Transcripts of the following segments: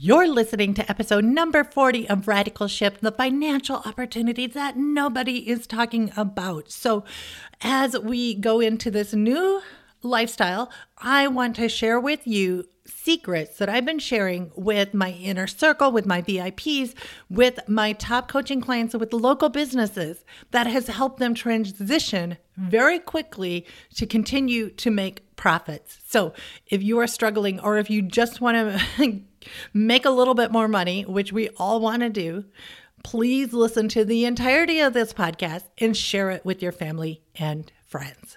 You're listening to episode number 40 of Radical Shift, the financial opportunities that nobody is talking about. So, as we go into this new lifestyle, I want to share with you secrets that I've been sharing with my inner circle, with my VIPs, with my top coaching clients, with local businesses that has helped them transition very quickly to continue to make profits. So, if you are struggling or if you just want to make a little bit more money, which we all want to do, please listen to the entirety of this podcast and share it with your family and friends.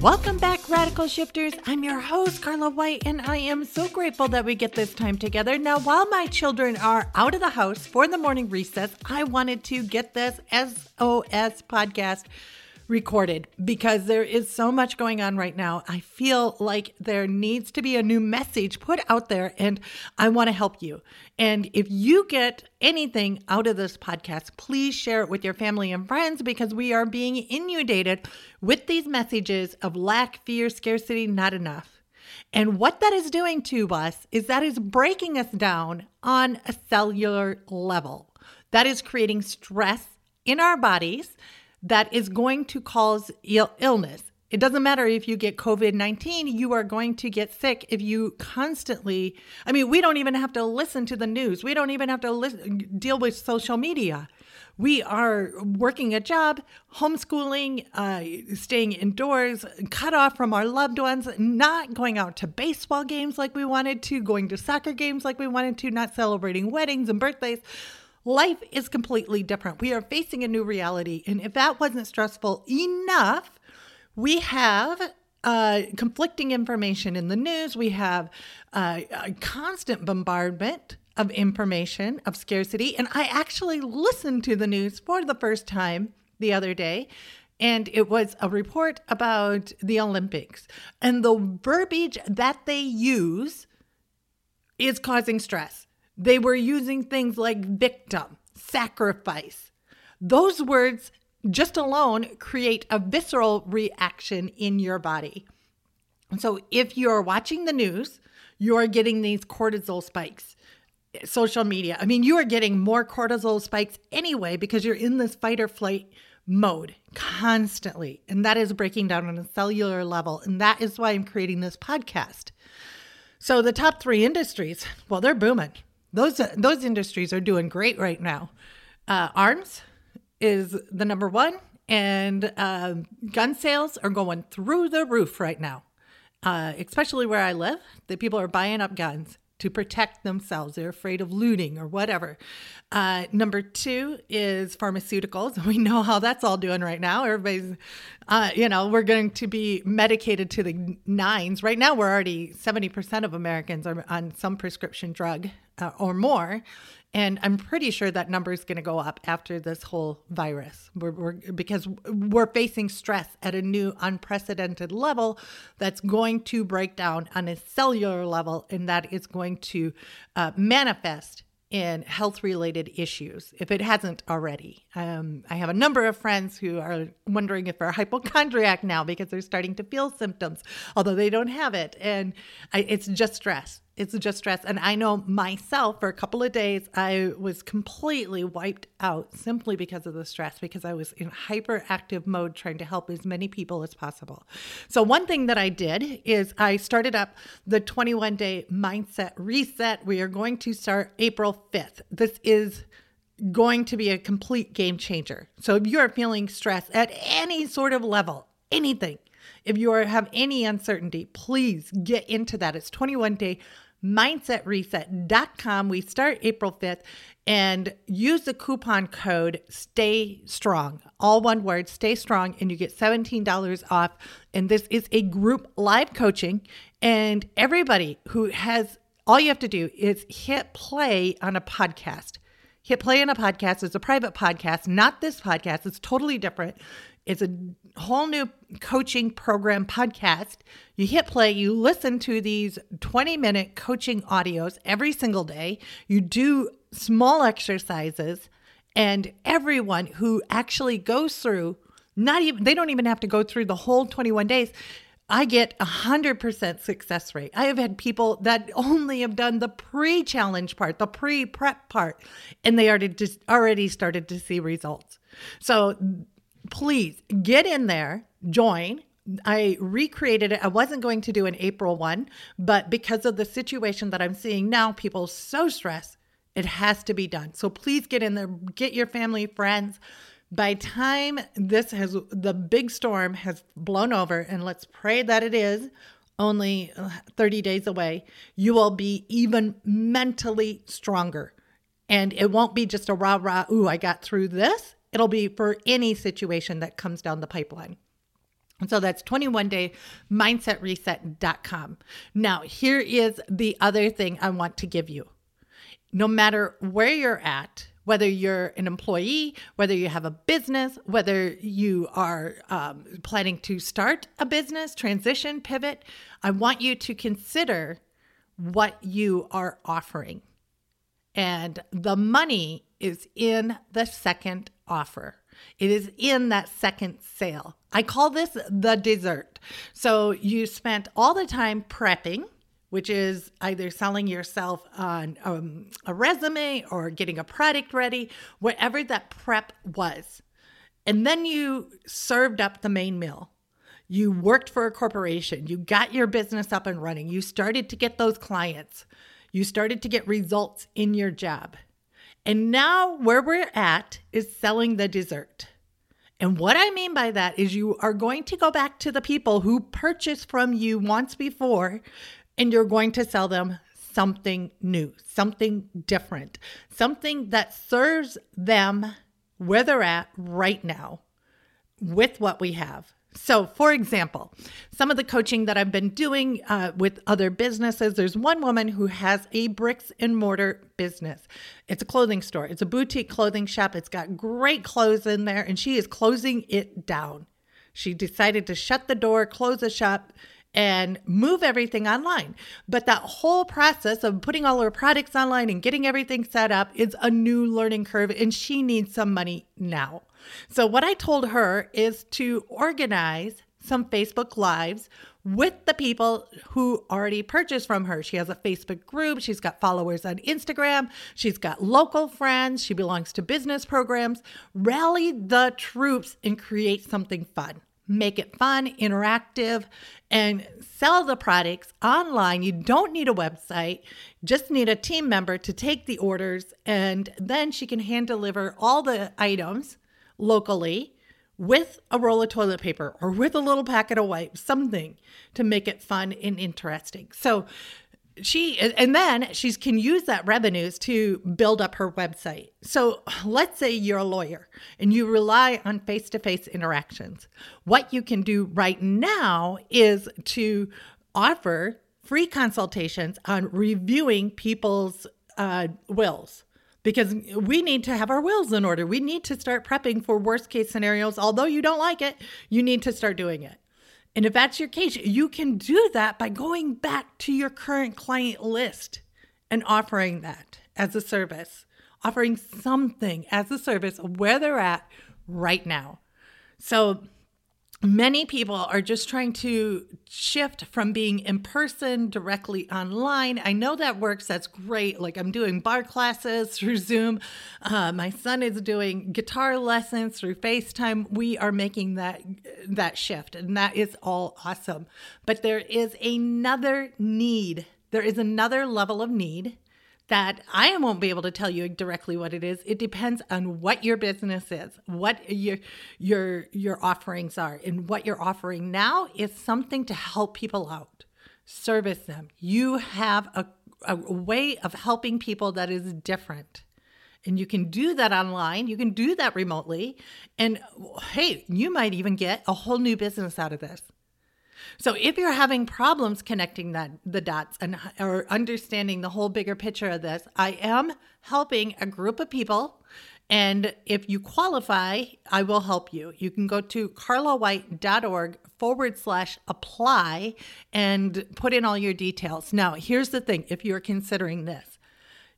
Welcome back, Radical Shifters. I'm your host, Carla White, and I am so grateful that we get this time together. Now, while my children are out of the house for the morning recess, I wanted to get this SOS podcast recorded because there is so much going on right now. I feel like there needs to be a new message put out there, and I want to help you. And if you get anything out of this podcast, please share it with your family and friends because we are being inundated with these messages of lack, fear, scarcity, not enough. And what that is doing to us is that is breaking us down on a cellular level. That is creating stress in our bodies that is going to cause Ill- illness. It doesn't matter if you get COVID 19, you are going to get sick if you constantly. I mean, we don't even have to listen to the news, we don't even have to deal with social media. We are working a job, homeschooling, uh, staying indoors, cut off from our loved ones, not going out to baseball games like we wanted to, going to soccer games like we wanted to, not celebrating weddings and birthdays. Life is completely different. We are facing a new reality. And if that wasn't stressful enough, we have uh, conflicting information in the news. We have uh, a constant bombardment of information, of scarcity. And I actually listened to the news for the first time the other day. And it was a report about the Olympics. And the verbiage that they use is causing stress. They were using things like victim, sacrifice. Those words just alone create a visceral reaction in your body. So if you're watching the news, you're getting these cortisol spikes. Eh, social media, I mean, you are getting more cortisol spikes anyway because you're in this fight or flight mode constantly. And that is breaking down on a cellular level. And that is why I'm creating this podcast. So the top three industries, well, they're booming. Those those industries are doing great right now. Uh, arms is the number one, and uh, gun sales are going through the roof right now. Uh, especially where I live, the people are buying up guns to protect themselves. They're afraid of looting or whatever. Uh, number two is pharmaceuticals. We know how that's all doing right now. Everybody's, uh, you know, we're going to be medicated to the nines. Right now, we're already 70% of Americans are on some prescription drug uh, or more. And I'm pretty sure that number is going to go up after this whole virus, we're, we're, because we're facing stress at a new unprecedented level that's going to break down on a cellular level, and that is going to uh, manifest in health related issues if it hasn't already. Um, I have a number of friends who are wondering if they're hypochondriac now because they're starting to feel symptoms, although they don't have it. And I, it's just stress it's just stress. And I know myself for a couple of days, I was completely wiped out simply because of the stress, because I was in hyperactive mode trying to help as many people as possible. So, one thing that I did is I started up the 21 day mindset reset. We are going to start April 5th. This is going to be a complete game changer. So, if you're feeling stress at any sort of level, anything, if you are, have any uncertainty, please get into that. It's 21 day mindsetreset.com. We start April 5th and use the coupon code stay strong all one word stay strong and you get $17 off and this is a group live coaching and everybody who has all you have to do is hit play on a podcast hit play on a podcast. It's a private podcast, not this podcast. It's totally different. It's a whole new coaching program podcast. You hit play, you listen to these 20 minute coaching audios every single day. You do small exercises, and everyone who actually goes through, not even, they don't even have to go through the whole 21 days. I get a hundred percent success rate. I have had people that only have done the pre-challenge part, the pre-prep part, and they already just already started to see results. So please get in there, join. I recreated it. I wasn't going to do an April one, but because of the situation that I'm seeing now, people so stressed, it has to be done. So please get in there, get your family, friends. By time this has the big storm has blown over, and let's pray that it is only uh, 30 days away, you will be even mentally stronger. And it won't be just a rah rah, ooh, I got through this. It'll be for any situation that comes down the pipeline. And so that's 21 day mindsetreset.com. Now, here is the other thing I want to give you. No matter where you're at, whether you're an employee, whether you have a business, whether you are um, planning to start a business, transition, pivot, I want you to consider what you are offering. And the money is in the second offer. It is in that second sale. I call this the dessert. So you spent all the time prepping, which is either selling yourself on um, a resume or getting a product ready, whatever that prep was. And then you served up the main meal. You worked for a corporation. You got your business up and running. You started to get those clients. You started to get results in your job. And now, where we're at is selling the dessert. And what I mean by that is you are going to go back to the people who purchased from you once before and you're going to sell them something new, something different, something that serves them where they're at right now with what we have. So, for example, some of the coaching that I've been doing uh, with other businesses, there's one woman who has a bricks and mortar business. It's a clothing store, it's a boutique clothing shop. It's got great clothes in there, and she is closing it down. She decided to shut the door, close the shop, and move everything online. But that whole process of putting all her products online and getting everything set up is a new learning curve, and she needs some money now. So, what I told her is to organize some Facebook Lives with the people who already purchased from her. She has a Facebook group, she's got followers on Instagram, she's got local friends, she belongs to business programs. Rally the troops and create something fun make it fun, interactive, and sell the products online. You don't need a website, just need a team member to take the orders, and then she can hand deliver all the items locally with a roll of toilet paper or with a little packet of wipes, something to make it fun and interesting. So she and then she can use that revenues to build up her website. So let's say you're a lawyer and you rely on face-to-face interactions. What you can do right now is to offer free consultations on reviewing people's uh, wills because we need to have our wills in order. We need to start prepping for worst case scenarios. Although you don't like it, you need to start doing it. And if that's your case, you can do that by going back to your current client list and offering that as a service, offering something as a service where they're at right now. So many people are just trying to shift from being in person directly online. I know that works. That's great. Like I'm doing barre classes through Zoom. Uh, my son is doing guitar lessons through FaceTime. We are making that that shift, and that is all awesome. But there is another need. There is another level of need that I won't be able to tell you directly what it is. It depends on what your business is, what your your your offerings are, and what you're offering now is something to help people out, service them. You have a, a way of helping people that is different. And you can do that online, you can do that remotely. And hey, you might even get a whole new business out of this. So if you're having problems connecting that the dots and or understanding the whole bigger picture of this, I am helping a group of people and if you qualify, I will help you. You can go to carlawhite.org forward slash apply and put in all your details. Now, here's the thing if you're considering this,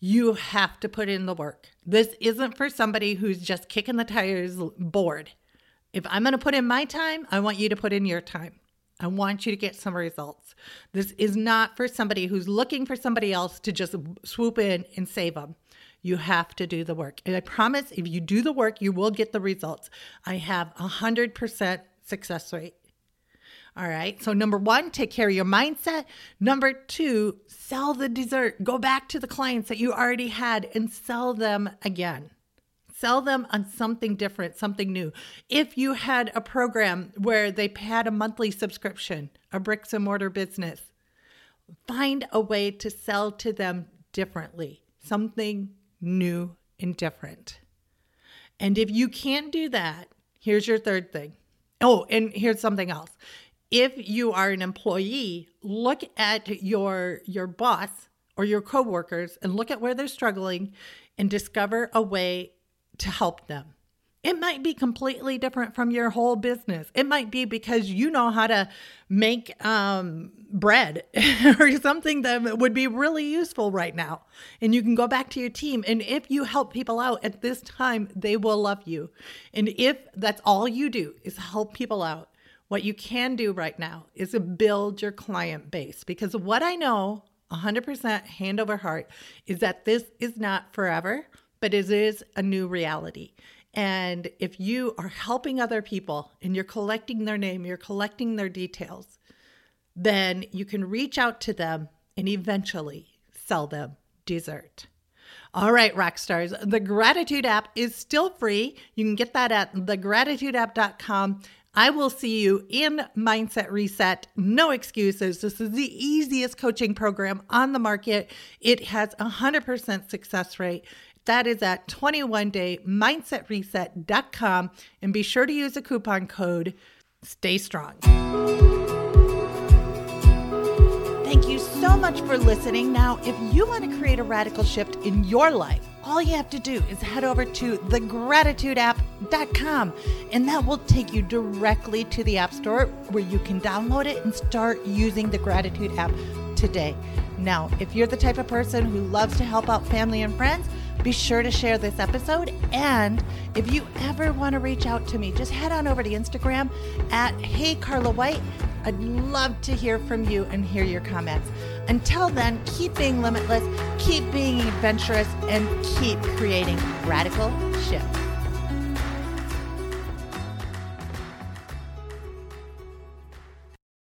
you have to put in the work. This isn't for somebody who's just kicking the tires bored. If I'm going to put in my time, I want you to put in your time. I want you to get some results. This is not for somebody who's looking for somebody else to just swoop in and save them. You have to do the work. And I promise if you do the work, you will get the results. I have a 100% success rate. All right. So, number one, take care of your mindset. Number two, sell the dessert. Go back to the clients that you already had and sell them again. Sell them on something different, something new. If you had a program where they had a monthly subscription, a bricks and mortar business, find a way to sell to them differently, something new and different. And if you can't do that, here's your third thing. Oh, and here's something else. If you are an employee, look at your your boss or your coworkers and look at where they're struggling and discover a way to help them. It might be completely different from your whole business. It might be because you know how to make um, bread or something that would be really useful right now. And you can go back to your team. And if you help people out at this time, they will love you. And if that's all you do is help people out, what you can do right now is build your client base. Because what I know 100% hand over heart is that this is not forever but it is a new reality. And if you are helping other people and you're collecting their name, you're collecting their details, then you can reach out to them and eventually sell them dessert. All right, rock stars, the gratitude app is still free. You can get that at thegratitudeapp.com. I will see you in Mindset Reset. No excuses. This is the easiest coaching program on the market. It has a 100% success rate. That is at 21daymindsetreset.com. And be sure to use the coupon code Stay Strong. Thank you so much for listening. Now, if you want to create a radical shift in your life, all you have to do is head over to thegratitudeapp.com and that will take you directly to the App Store where you can download it and start using the Gratitude app today. Now, if you're the type of person who loves to help out family and friends, be sure to share this episode. And if you ever want to reach out to me, just head on over to Instagram at Hey Carla White. I'd love to hear from you and hear your comments. Until then, keep being limitless, keep being adventurous, and keep creating radical shifts.